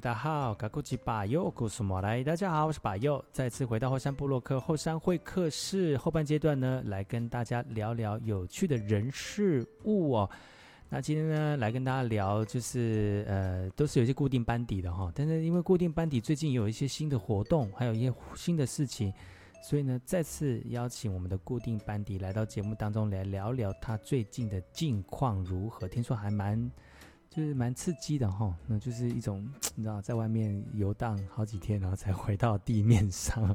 大号，嘎古吉巴佑，古苏莫来。大家好，我是巴佑，再次回到后山部落客后山会客室后半阶段呢，来跟大家聊聊有趣的人事物哦。那今天呢，来跟大家聊，就是呃，都是有些固定班底的哈，但是因为固定班底最近有一些新的活动，还有一些新的事情，所以呢，再次邀请我们的固定班底来到节目当中来聊聊他最近的近况如何。听说还蛮。就是蛮刺激的哈，那就是一种你知道，在外面游荡好几天，然后才回到地面上。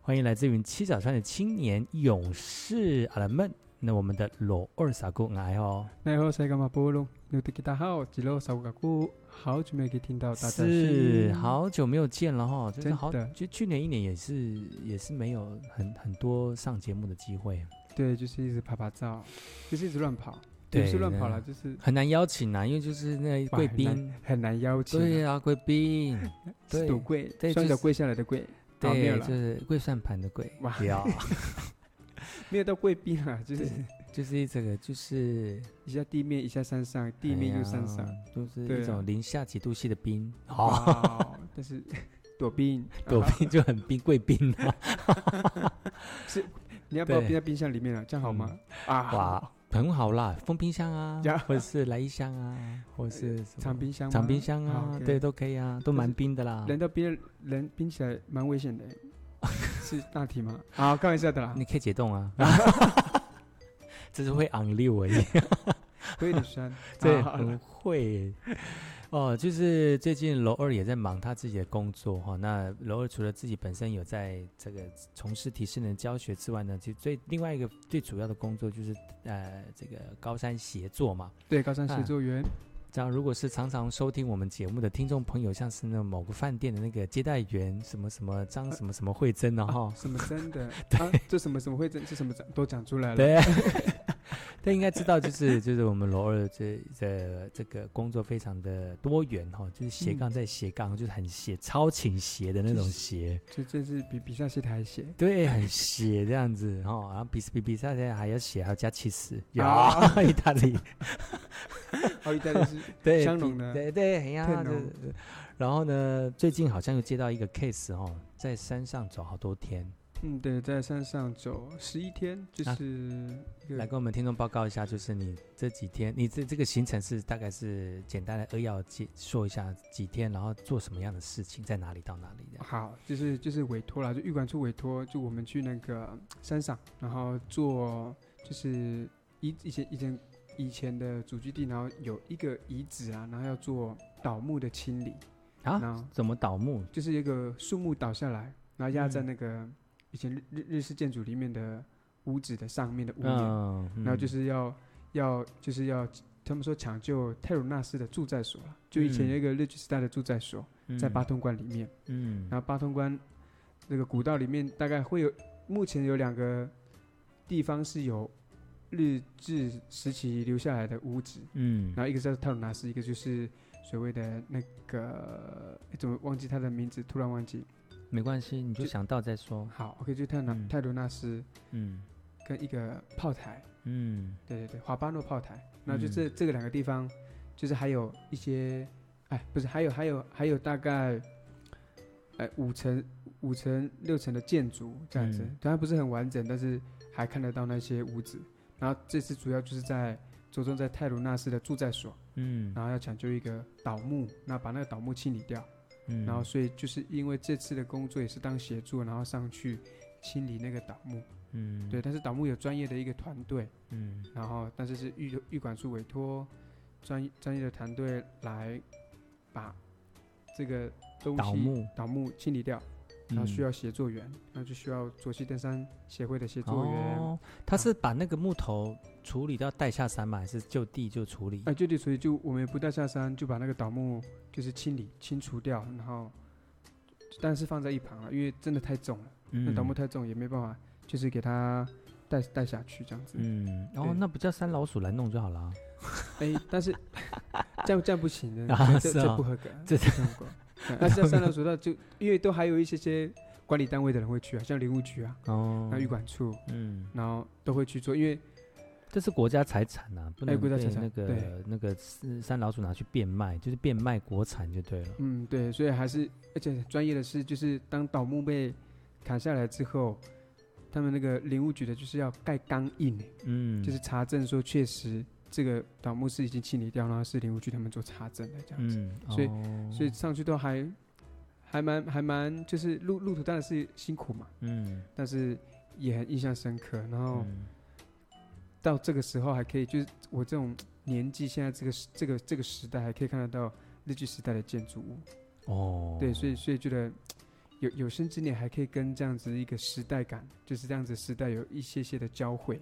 欢迎来自于七角川的青年勇士阿拉们，那我们的罗二傻姑来哦。你好，塞嘎马波隆，牛迪吉大号，吉罗傻姑，好久没有听到大家是好久没有见了哈，真的好，就去年一年也是也是没有很很多上节目的机会。对，就是一直拍拍照，就是一直乱跑。对，是乱跑了，就是很难邀请啊，因为就是那贵宾很，难邀请。对啊，贵宾，对，赌贵，双脚跪下来的跪，对，就是跪算盘的跪。不要，没有到贵宾啊，就是就是这个，就是 一下地面，一下山上，地面又山上，都是一种零下几度 C 的冰。哦，但是躲冰，躲冰就很冰，贵宾啊。是，你要不要冰在冰箱里面啊？这样好吗？啊。很好啦，封冰箱啊，或者是来一箱啊，或者是藏冰箱，藏冰箱啊，对，都可以啊，都蛮冰的啦。人都冰，人冰起来蛮危险的，是大题吗？好，开玩笑的啦。你可以解冻啊，只是会昂溜而已，会有点酸，对，很会。哦，就是最近罗二也在忙他自己的工作哈。那罗二除了自己本身有在这个从事体适能教学之外呢，就最另外一个最主要的工作就是呃这个高山协作嘛。对，高山协作员。这样、啊，如果是常常收听我们节目的听众朋友，像是那某个饭店的那个接待员，什么什么张什么什么慧珍呢？哈，什么真的？对，这、啊、什么什么慧珍，这什么都讲出来了。对。他应该知道，就是就是我们罗二这这这个工作非常的多元哈，就是斜杠在斜杠，嗯、就是很斜超倾斜的那种斜，就就是比比赛斜台还斜，对，很 斜这样子哈，然后比比比赛的还要斜，还要加七十，有 意大利，好意大利是。对香浓的，对对很呀，然后呢，最近好像又接到一个 case 哦，在山上走好多天。嗯，对，在山上走十一天，就是、啊、来跟我们听众报告一下，就是你这几天，你这这个行程是大概是简单的扼要介说一下几天，然后做什么样的事情，在哪里到哪里的。好，就是就是委托了，就玉管处委托，就我们去那个山上，然后做就是以以前以前以前的祖居地，然后有一个遗址啊，然后要做倒木的清理啊，然后怎么倒木？就是一个树木倒下来，然后压在那个。嗯以前日日日式建筑里面的屋子的上面的屋檐，嗯嗯、然后就是要要就是要他们说抢救泰鲁纳斯的住宅所，就以前有一个日据时代的住宅所，嗯、在八通关里面，嗯，然后八通关那个古道里面大概会有目前有两个地方是有日治时期留下来的屋子，嗯，然后一个叫泰鲁纳斯，一个就是所谓的那个怎么忘记他的名字，突然忘记。没关系，你就想到再说。好，OK，就泰纳泰卢纳斯，嗯，跟一个炮台，嗯，对对对，华巴诺炮台，然后就这、嗯、这个两个地方，就是还有一些，哎，不是，还有还有还有大概，哎，五层五层六层的建筑这样子，当然、嗯、不是很完整，但是还看得到那些屋子。然后这次主要就是在着重在泰鲁纳斯的住宅所，嗯，然后要抢救一个倒木，那把那个倒木清理掉。嗯、然后，所以就是因为这次的工作也是当协助，然后上去清理那个倒木。嗯，对。但是倒木有专业的一个团队。嗯。然后，但是是玉玉管处委托专专业的团队来把这个东西倒木倒木清理掉，然后需要协作员，嗯、然后就需要左西登山协会的协作员。哦。他是把那个木头处理掉带下山吗？还是就地就处理？哎，就地处理，就我们不带下山，就把那个倒木。就是清理、清除掉，然后但是放在一旁了，因为真的太重了，那倒木太重也没办法，就是给它带带下去这样子。嗯，然后那不叫山老鼠来弄就好了。哎，但是 这样这样不行的，这这不合格，这这不合格。那像山老鼠，那就因为都还有一些些管理单位的人会去啊，像林务局啊，哦，那预管处，嗯，然后都会去做，因为。这是国家财产呐、啊，不能被那个那个山老鼠拿去变卖，就是变卖国产就对了。嗯，对，所以还是而且专业的是，就是当倒木被砍下来之后，他们那个林务局的就是要盖钢印，嗯，就是查证说确实这个倒木是已经清理掉，然后是林务局他们做查证的这样子。嗯，所以、哦、所以上去都还还蛮还蛮，就是路路途当然是辛苦嘛，嗯，但是也很印象深刻，然后。嗯到这个时候还可以，就是我这种年纪，现在这个这个这个时代还可以看得到日据时代的建筑物。哦，对，所以所以觉得有有生之年还可以跟这样子一个时代感，就是这样子时代有一些些的交汇。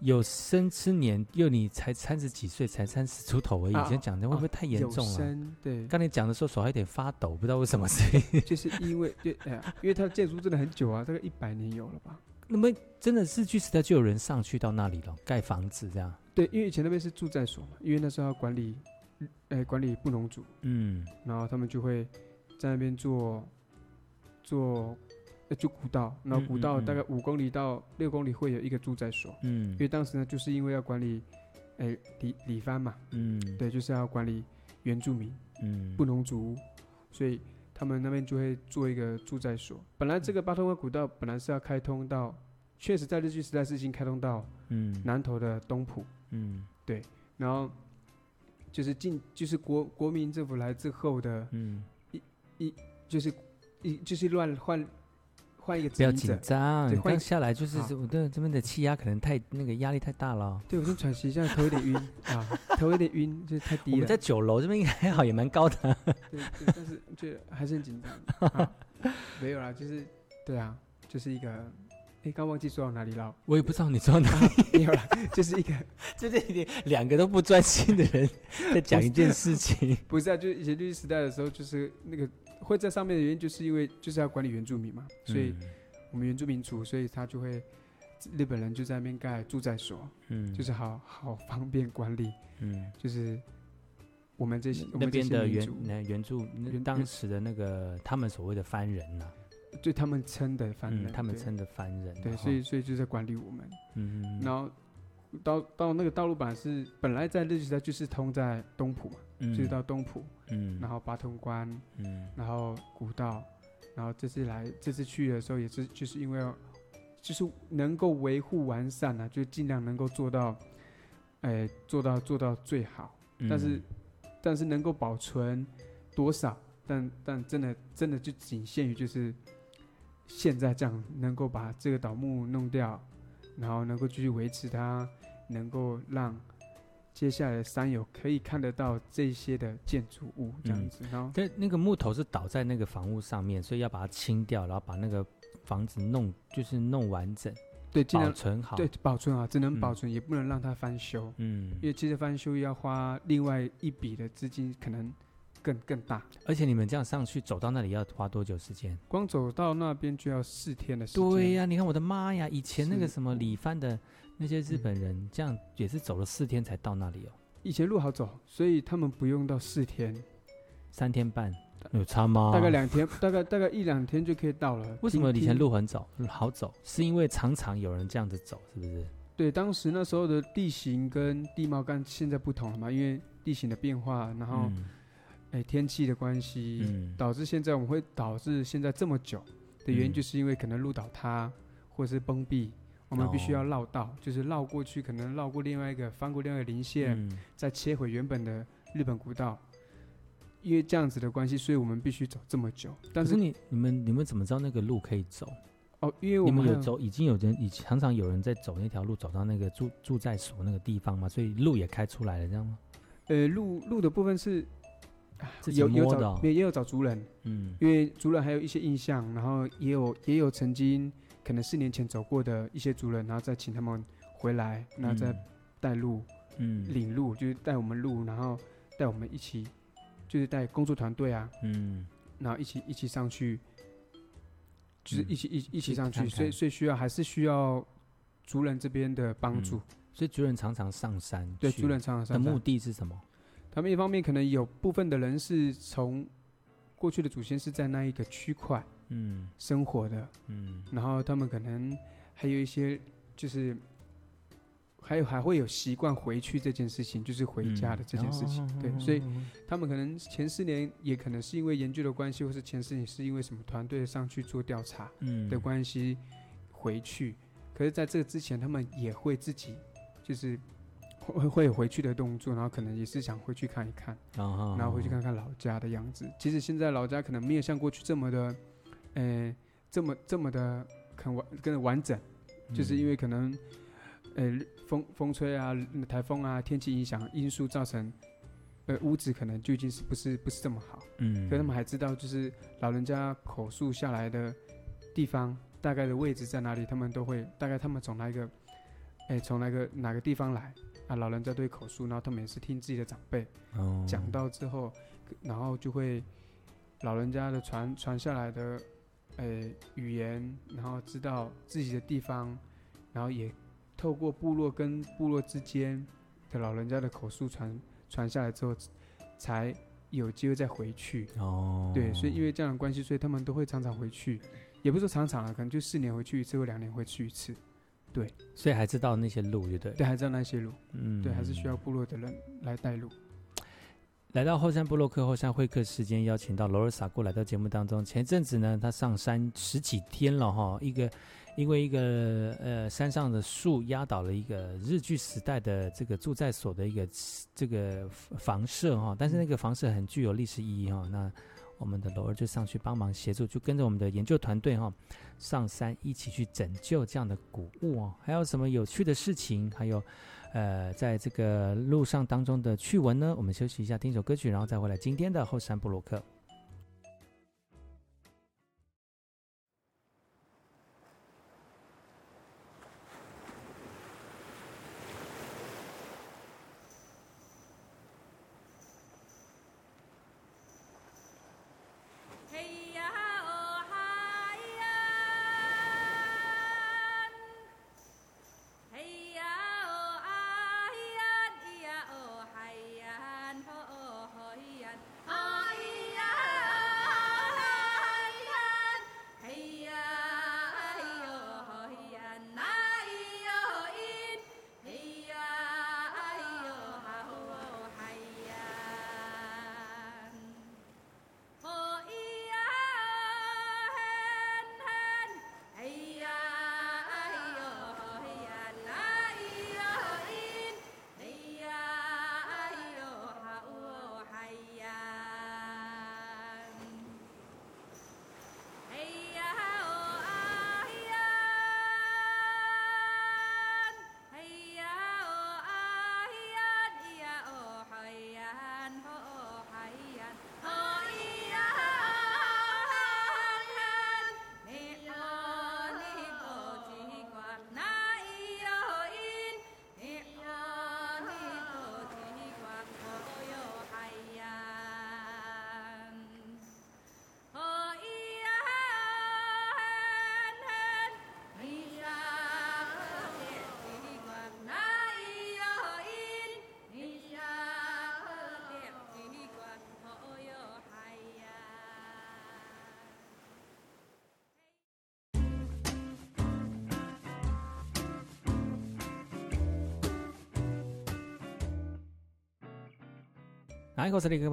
有生之年，又你才三十几岁，才三十出头而已，以前讲的会不会太严重了？有生对，刚才讲的时候手还有点发抖，不知道为什么是。就是因为对，哎呀，因为它的建筑真的很久啊，大概一百年有了吧。那么真的是去时代就有人上去到那里了，盖房子这样。对，因为以前那边是住宅所嘛，因为那时候要管理，呃，管理布农族，嗯，然后他们就会在那边做做，呃，就古道，然后古道大概五公里到六公里会有一个住宅所，嗯，因为当时呢，就是因为要管理，哎，里里番嘛，嗯，对，就是要管理原住民，嗯，布农族，所以。他们那边就会做一个住宅所。本来这个八通关古道本来是要开通到，确实在日据时代是已经开通到，嗯，南投的东埔，嗯，对。然后就是进，就是国国民政府来之后的，嗯，一一就是一就是乱换。换一个，不要紧张，对，换下来就是我的这边的气压可能太那个压力太大了。对，我先喘息一下，头有点晕啊，头有点晕，就是太低了。我们在九楼这边应该还好，也蛮高的。对，对，但是就还是很紧张。没有啦，就是对啊，就是一个，哎，刚忘记说到哪里了。我也不知道你说到哪里。没有了，就是一个，就是两个都不专心的人在讲一件事情。不是啊，就以前律师时代的时候，就是那个。会在上面的原因，就是因为就是要管理原住民嘛，所以我们原住民族，所以他就会日本人就在那边盖住宅所，嗯，就是好好方便管理，嗯，就是我们这些那边的原原住当时的那个他们所谓的番人呐，对他们称的番人，他们称的番人，对，所以所以就在管理我们，嗯，然后到到那个道路板是本来在日据时代就是通在东浦嘛。嗯、就是到东浦，嗯，然后八通关，嗯，然后古道，然后这次来这次去的时候也是就是因为，就是能够维护完善呢、啊，就尽量能够做到，哎，做到做到最好，嗯、但是但是能够保存多少，但但真的真的就仅限于就是现在这样能够把这个倒木弄掉，然后能够继续维持它，能够让。接下来的山友可以看得到这些的建筑物这样子，嗯、然后但那个木头是倒在那个房屋上面，所以要把它清掉，然后把那个房子弄就是弄完整，对，保存好，对，保存好，只能保存，嗯、也不能让它翻修，嗯，因为其实翻修要花另外一笔的资金，可能更更大。而且你们这样上去走到那里要花多久时间？光走到那边就要四天的时间。对呀、啊，你看我的妈呀，以前那个什么李帆的。那些日本人这样也是走了四天才到那里哦。以前路好走，所以他们不用到四天，三天半有差吗？大概两天，大概大概一两天就可以到了。为什么以前路很走好走？是因为常常有人这样子走，是不是？对，当时那时候的地形跟地貌跟现在不同了嘛，因为地形的变化，然后哎、天气的关系，嗯、导致现在我们会导致现在这么久的原因，就是因为可能路倒塌或者是崩壁。我们必须要绕道，就是绕过去，可能绕过另外一个，翻过另外一个林线，嗯、再切回原本的日本古道。因为这样子的关系，所以我们必须走这么久。但是，是你、你们、你们怎么知道那个路可以走？哦，因为我们，你们有走，已经有人，已常常有人在走那条路，走到那个住住在所那个地方嘛，所以路也开出来了，这样吗？呃，路路的部分是有有找，也有找族人，嗯，因为族人还有一些印象，然后也有也有曾经。可能四年前走过的一些族人，然后再请他们回来，然后再带路，嗯，领路，就是带我们路，然后带我们一起，就是带工作团队啊，嗯，然后一起一起上去，就是一起一一起上去，看看。所以所以需要还是需要族人这边的帮助。嗯所以族人常常上山，对，族人常常上山。的目的是什么？他们一方面可能有部分的人是从过去的祖先是在那一个区块，嗯，生活的，嗯，然后他们可能还有一些就是还有还会有习惯回去这件事情，就是回家的这件事情，嗯、对，所以他们可能前四年也可能是因为研究的关系，或是前四年是因为什么团队上去做调查的关系回去，嗯、可是在这个之前，他们也会自己。就是会会有回去的动作，然后可能也是想回去看一看，uh huh. 然后回去看看老家的样子。其实现在老家可能没有像过去这么的，呃，这么这么的很完更完整，嗯、就是因为可能，呃，风风吹啊，台风啊，天气影响因素造成，呃，屋子可能就已经是不是不是这么好。嗯，可他们还知道，就是老人家口述下来的地方大概的位置在哪里，他们都会大概他们从哪一个。哎，从哪个哪个地方来啊？老人家对口述，然后他们也是听自己的长辈讲到之后，然后就会老人家的传传下来的哎语言，然后知道自己的地方，然后也透过部落跟部落之间的老人家的口述传传下来之后，才有机会再回去。哦，对，所以因为这样的关系，所以他们都会常常回去，也不是说常常啊，可能就四年回去一次或两年回去一次。对，所以还知道那些路，对对？对，还知道那些路，嗯，对，还是需要部落的人来带路。来到后山布洛克后山会客时间，邀请到罗尔萨过来到节目当中。前阵子呢，他上山十几天了哈，一个因为一个呃山上的树压倒了一个日据时代的这个住在所的一个这个房舍哈，但是那个房舍很具有历史意义哈，那。我们的罗儿就上去帮忙协助，就跟着我们的研究团队哈、哦，上山一起去拯救这样的古物哦。还有什么有趣的事情？还有，呃，在这个路上当中的趣闻呢？我们休息一下，听一首歌曲，然后再回来今天的后山布鲁克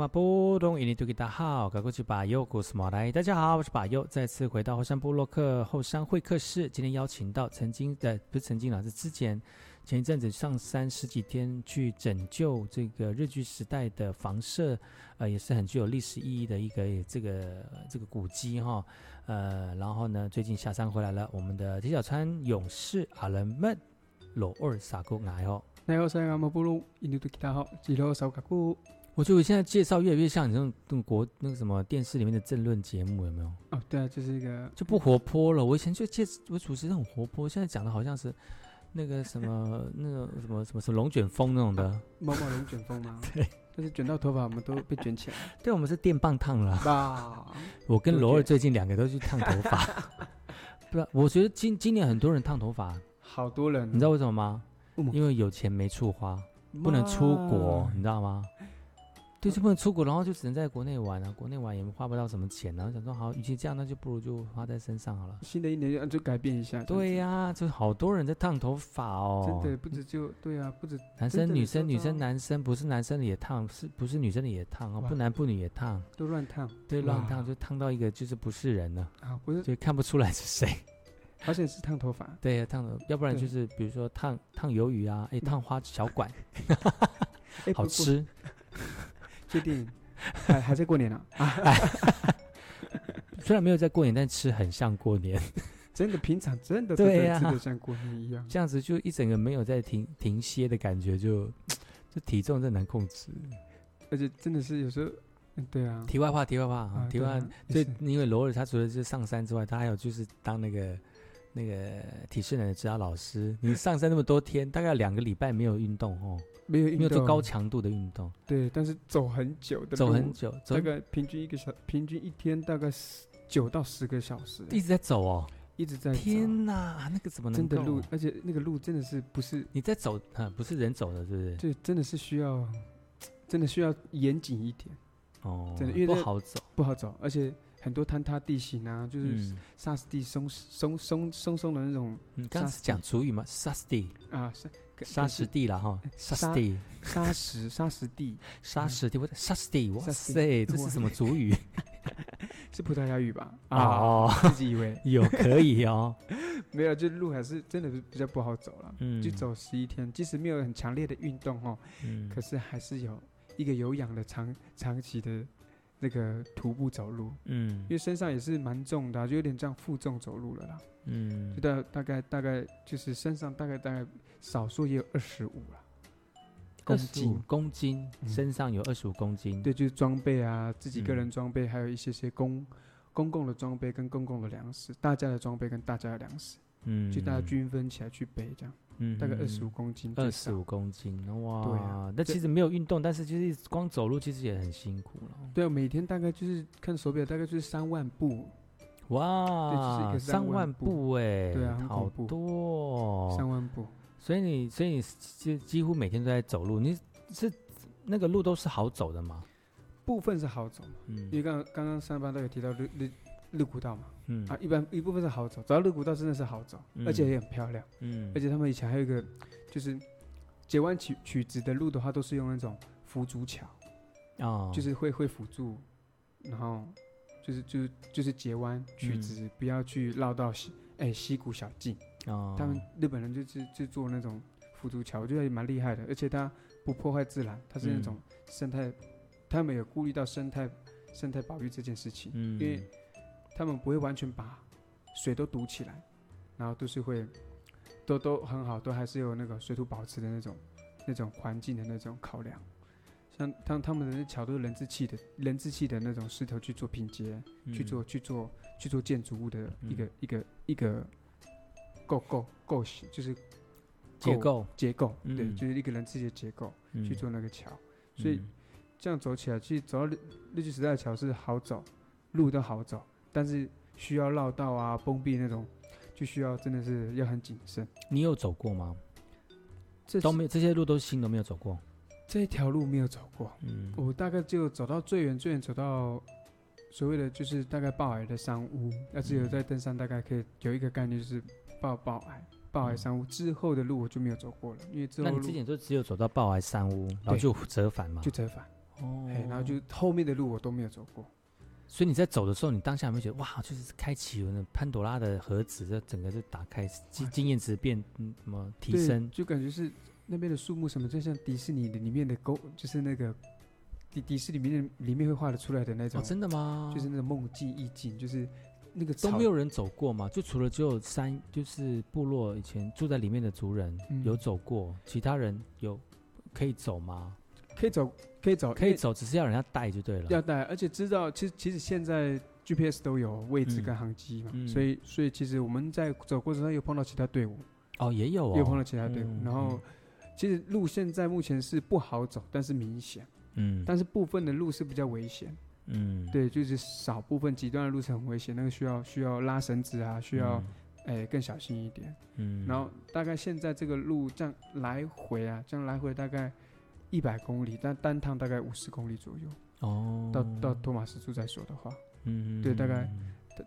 部落客。大家好，我是巴佑，再次回到后山部落客后山会客室。今天邀请到曾经的，不是曾经了，是之前前一阵子上山十几天去拯救这个日据时代的房舍，呃，也是很具有历史意义的一个这个这个古迹哈。呃，然后呢，最近下山回来了，我们的铁小川勇士阿伦们罗尔萨古奈哦。奈奥山阿姆布鲁印度吉他好，吉罗萨卡古。我觉得我现在介绍越来越像你这种那种国那个什么电视里面的政论节目，有没有？哦，对啊，就是一个就不活泼了。我以前就介我主持人很活泼，现在讲的好像是那个什么 那个什么什么什么龙卷风那种的，毛毛龙卷风吗？对，就是卷到头发，我们都被卷起来。对，我们是电棒烫了。啊，我跟罗二最近两个都去烫头发。对啊，我觉得今今年很多人烫头发，好多人，你知道为什么吗？因为有钱没处花，不能出国，你知道吗？就是不能出国，然后就只能在国内玩啊，国内玩也花不到什么钱，然后想说好，与其这样，那就不如就花在身上好了。新的一年就改变一下。对呀、啊，就好多人在烫头发哦。真的 不止就对啊，不止男生女生女生男生，不是男生的也烫，是不是女生的也烫哦？不男不女也烫，都乱烫。对，乱烫就烫到一个就是不是人了啊，不是就看不出来是谁。而且是烫头发。对、啊，烫头，要不然就是比如说烫烫鱿鱼啊，哎，烫花小管 好吃。确定。还还在过年呢啊！虽然没有在过年，但吃很像过年。真的，平常真的对呀，真的像过年一样。这样子就一整个没有在停停歇的感觉，就就体重真难控制。而且真的是有时候，对啊。题外话，题外话啊，题外话。所以因为罗尔他除了是上山之外，他还有就是当那个那个体适能的指导老师。你上山那么多天，大概两个礼拜没有运动哦。没有，没有做高强度的运动。对，但是走很久的，走很久，大概平均一个小，平均一天大概十九到十个小时，一直在走哦，一直在。天哪，那个怎么能真的路？而且那个路真的是不是你在走啊？不是人走的，是不是？对，真的是需要，真的需要严谨一点哦，真的，因为不好走，不好走，而且很多坍塌地形啊，就是沙石地松松松松松的那种。你刚刚是讲主语吗？沙石地啊，沙。沙石地了哈，沙石地，沙石沙石地，沙石地，沙石地，哇塞，这是什么主语？是葡萄牙语吧？哦，自己以为 有可以哦，没有，就路还是真的是比较不好走了。嗯，就走十一天，即使没有很强烈的运动哦，嗯，可是还是有一个有氧的长长期的那个徒步走路，嗯，因为身上也是蛮重的，就有点这样负重走路了啦，嗯，就大大概大概就是身上大概大概。少说也有二十五了，公斤。公斤，身上有二十五公斤。对，就是装备啊，自己个人装备，还有一些些公公共的装备跟公共的粮食，大家的装备跟大家的粮食，嗯，就大家均分起来去背这样，嗯，大概二十五公斤，二十五公斤，哇，对啊，那其实没有运动，但是就是光走路其实也很辛苦了。对，每天大概就是看手表，大概就是三万步，哇，三万步。哎，对啊，好多，三万步。所以你，所以你几几乎每天都在走路，你是那个路都是好走的吗？部分是好走，嗯，因为刚刚刚上班都有提到绿绿绿古道嘛，嗯。啊，一般一部分是好走，走到绿古道真的是好走，嗯、而且也很漂亮，嗯，而且他们以前还有一个就是截弯曲曲直的路的话，都是用那种辅助桥，哦，就是会会辅助，然后就是就是就是截弯曲直，嗯、不要去绕到西哎溪谷小径。哦，他们日本人就是就做那种辅助桥，我觉得也蛮厉害的，而且它不破坏自然，它是那种生态，嗯、他们有顾虑到生态生态保育这件事情，嗯，因为他们不会完全把水都堵起来，然后都是会都都很好，都还是有那个水土保持的那种那种环境的那种考量，像他他们的那桥都是人字砌的，人字砌的那种石头去做拼接，嗯、去做去做去做建筑物的一个、嗯、一个一个。构构构型就是结构。结构，对，就是一个人自己的结构去做那个桥，所以这样走起来，其实走到日日据时代的桥是好走，路都好走，但是需要绕道啊、封闭那种，就需要真的是要很谨慎。你有走过吗？这都没有，这些路都是新都没有走过。这一条路没有走过，嗯，我大概就走到最远最远走到所谓的就是大概抱矮的山屋，那只有在登山，大概可以有一个概念就是。抱抱矮，抱矮山屋之后的路我就没有走过了，因为之后那你之前就只有走到抱矮山屋，然后就折返嘛，就折返哦，然后就后面的路我都没有走过。所以你在走的时候，你当下有没有觉得哇，就是开启了那潘朵拉的盒子，这整个就打开，经经验值变嗯什么提升，就感觉是那边的树木什么，就像迪士尼的里面的勾，就是那个迪迪士尼里面里面会画的出来的那种，真的吗？就是那种梦境意境，就是。那个都没有人走过嘛，就除了只有山，就是部落以前住在里面的族人有走过，嗯、其他人有可以走吗？可以走，可以走，可以走，只是要人家带就对了。要带，而且知道，其实其实现在 GPS 都有位置跟航机嘛，嗯、所以所以其实我们在走过程中有碰到其他队伍，哦，也有哦，有碰到其他队伍，嗯、然后其实路现在目前是不好走，但是明显，嗯，但是部分的路是比较危险。嗯，对，就是少部分极端的路是很危险，那个需要需要拉绳子啊，需要哎，更小心一点。嗯，然后大概现在这个路这样来回啊，这样来回大概一百公里，但单趟大概五十公里左右。哦，到到托马斯住宅所的话，嗯，对，大概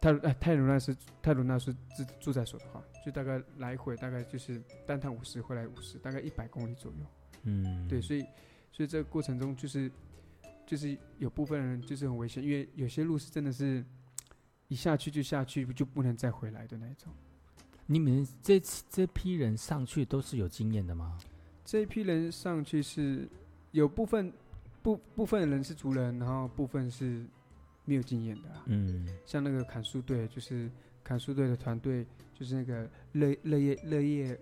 泰哎泰鲁纳斯泰鲁纳斯住住宅所的话，就大概来回大概就是单趟五十，回来五十，大概一百公里左右。嗯，对，所以所以这个过程中就是就是有部分人就是很危险，因为有些路是真的是。一下去就下去，就不能再回来的那种。你们这这批人上去都是有经验的吗？这一批人上去是有部分部部分人是族人，然后部分是没有经验的啊。嗯，像那个砍树队，就是砍树队的团队，就是那个乐乐业乐业，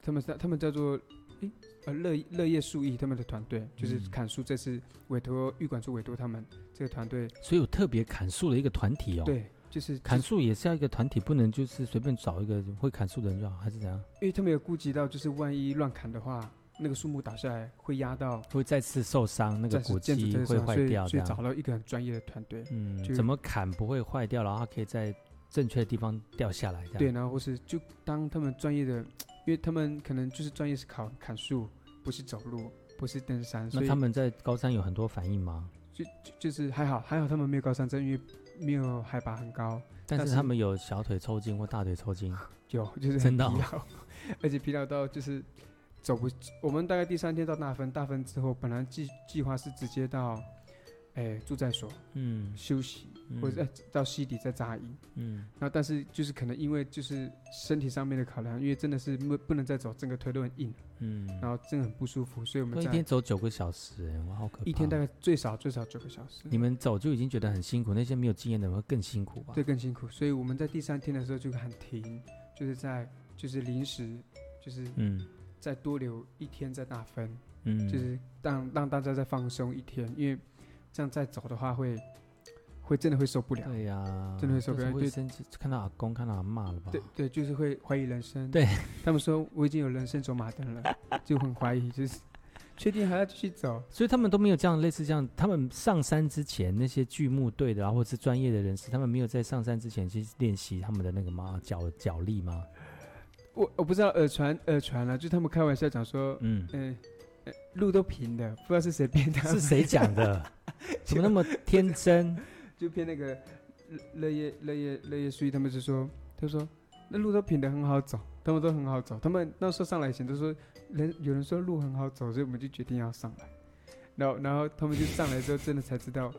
他们他们叫做。诶，呃，乐乐业树艺他们的团队就是砍树，这次委托玉管处委托他们这个团队，所以有特别砍树的一个团体哦。对，就是砍树也是要一个团体，不能就是随便找一个会砍树的人就好，还是怎样？因为他们有顾及到，就是万一乱砍的话，那个树木打下来会压到，会再次受伤，那个骨基会坏掉。所以找到一个很专业的团队，嗯，怎么砍不会坏掉，然后可以在正确的地方掉下来。对，然后或是就当他们专业的。因为他们可能就是专业是考砍树，不是走路，不是登山，所以他们在高山有很多反应吗？就就就是还好，还好他们没有高山症，因为没有海拔很高。但是他们有小腿抽筋或大腿抽筋，有就是很疲劳，而且疲劳到就是走不。我们大概第三天到大分，大分之后本来计计划是直接到。哎，住在所，嗯，休息，嗯、或者哎到溪底再扎营，嗯，然后但是就是可能因为就是身体上面的考量，因为真的是不不能再走，整个腿都很硬，嗯，然后真的很不舒服，所以我们一天走九个小时，哎，哇，好可怕！一天大概最少最少九个小时。你们走就已经觉得很辛苦，那些没有经验的人会更辛苦吧？对，更辛苦。所以我们在第三天的时候就喊停，就是在就是临时就是嗯再多留一天再打分，嗯，就是让让大家再放松一天，因为。这样再走的话会，会会真的会受不了。对呀、啊，真的会受不了。会生气，看到阿公，看到阿嬷了吧？对对，就是会怀疑人生。对，他们说我已经有人生走马灯了，就很怀疑，就是确定还要继续走。所以他们都没有这样类似这样，他们上山之前那些剧目队的，然后或者是专业的人士，他们没有在上山之前去练习他们的那个吗？脚脚力吗？我我不知道，耳传耳传了，就他们开玩笑讲说，嗯嗯。呃路都平的，不知道是谁编的。是谁讲的？怎么那么天真？就骗那个乐业乐业乐业树艺，他们就说，他说那路都平的很好走，他们都很好走。他们那时候上来前都说人有人说路很好走，所以我们就决定要上来。然后然后他们就上来之后，真的才知道，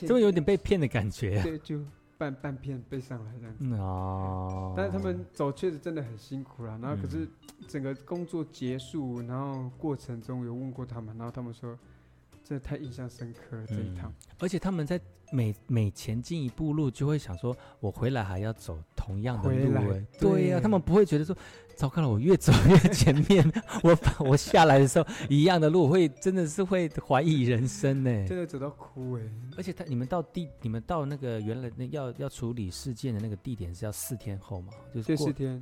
这么有点被骗的感觉？对，就。半半片背上来这样子哦，但是他们走确实真的很辛苦啦。然后可是整个工作结束，然后过程中有问过他们，然后他们说，这太印象深刻了这一趟。而且他们在每每前进一步路，就会想说，我回来还要走同样的路。哎，对呀，他们不会觉得说。糟糕了，我越走越前面，我我下来的时候一样的路，会真的是会怀疑人生呢，真的走到哭哎！而且他你们到地，你们到那个原来那要要处理事件的那个地点是要四天后嘛？就是四天，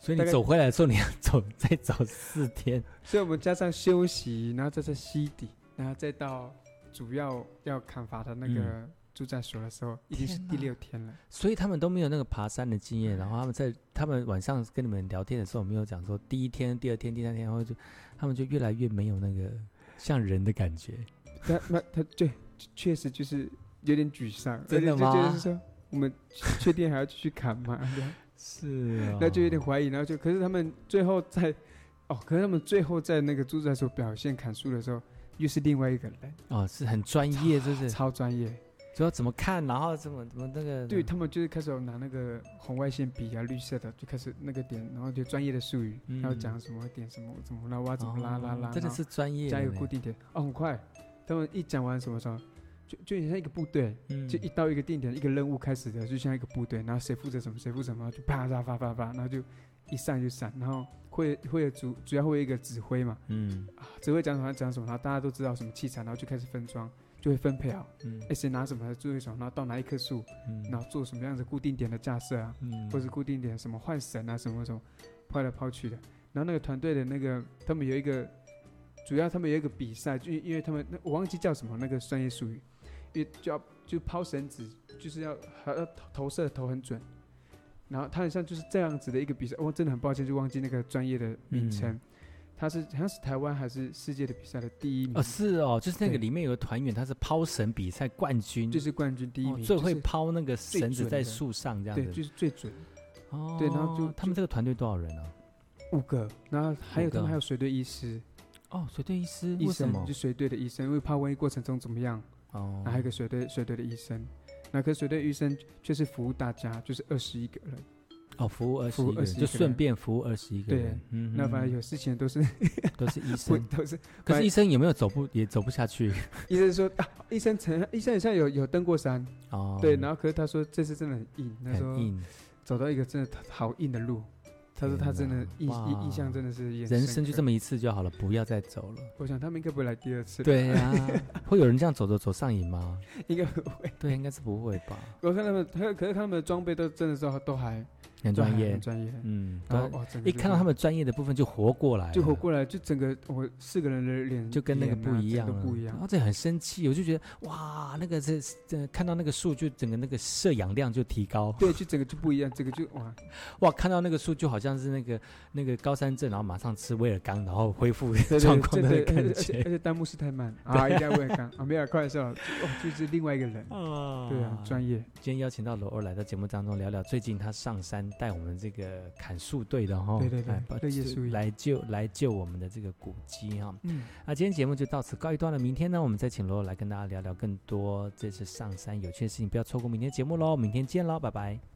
所以你走回来的时候你要走 再走四天，所以我们加上休息，然后再在溪底，然后再到主要要砍伐的那个。嗯住宅所的时候已经是第六天了，所以他们都没有那个爬山的经验。然后他们在他们晚上跟你们聊天的时候，没有讲说第一天、第二天、第三天，然后就他们就越来越没有那个像人的感觉。他那他对，确实就是有点沮丧。真的吗？就是说我们确定还要继续砍吗？是啊，那就有点怀疑。然后就可是他们最后在哦，可是他们最后在那个住宅所表现砍树的时候，又是另外一个人哦，是很专业，就是超专业。主要怎么看，然后怎么怎么那个？对他们就是开始有拿那个红外线笔啊，绿色的就开始那个点，然后就专业的术语，然后讲什么点什么怎么拉挖怎么拉拉拉，真的是专业。加一个固定点哦，很快，他们一讲完什么时候，就就很像一个部队，就一到一个定点，一个任务开始的，就像一个部队，然后谁负责什么，谁负责什么，就啪啪啪啪啪，然后就一散就散，然后会会有主主要会有一个指挥嘛，嗯，指挥讲什么讲什么，然后大家都知道什么器材，然后就开始分装。就会分配好，嗯，哎，谁拿什么来做一种，然后到哪一棵树，嗯，然后做什么样子固定点的架设啊，嗯，或是固定点什么换绳啊，什么什么抛来抛去的。然后那个团队的那个，他们有一个，主要他们有一个比赛，就因为他们那我忘记叫什么那个专业术语，因为就要就抛绳子，就是要还要投投射投很准，然后他很像就是这样子的一个比赛，我真的很抱歉，就忘记那个专业的名称。嗯他是好像是台湾还是世界的比赛的第一名？哦，是哦，就是那个里面有个团员，他是抛绳比赛冠军，就是冠军第一名，最会抛那个绳子在树上这样子，对，就是最准。哦，对，然后就他们这个团队多少人呢？五个，然后还有他们还有随队医师。哦，随队医师，医生就随队的医生，因为怕万一过程中怎么样。哦，还有一个随队随队的医生，那可随队医生就是服务大家，就是二十一个人。哦，服务二十一个人，就顺便服务二十一个人。对，嗯，那反正有事情都是 都是医生，都是。可是医生有没有走不也走不下去？医生说，医生曾医生好像有有登过山哦，对，然后可是他说这次真的很硬，他说走到一个真的好硬的路。他说他真的印印印象真的是人生就这么一次就好了，不要再走了。我想他们应该不会来第二次。对呀，会有人这样走走走上瘾吗？应该不会。对，应该是不会吧。我看他们，可可是他们的装备都真的是都还。很专业，很专业，嗯，然后一看到他们专业的部分就活过来，就活过来，就整个我四个人的脸就跟那个不一样了，不一样。然后这很生气，我就觉得哇，那个这这看到那个树就整个那个摄氧量就提高，对，就整个就不一样，整个就哇。哇，看到那个树就好像是那个那个高山症，然后马上吃威尔刚，然后恢复状况的感觉。而且弹幕是太慢。啊，应该威尔刚啊，没有开玩笑，哦，就是另外一个人。啊，对啊，专业。今天邀请到罗欧来到节目当中聊聊最近他上山带我们这个。砍树队的哈，对对对，来救来救我们的这个古迹哈。嗯，那今天节目就到此告一段落，明天呢，我们再请罗罗来跟大家聊聊更多这次上山有趣的事情，不要错过明天节目喽，明天见喽，拜拜。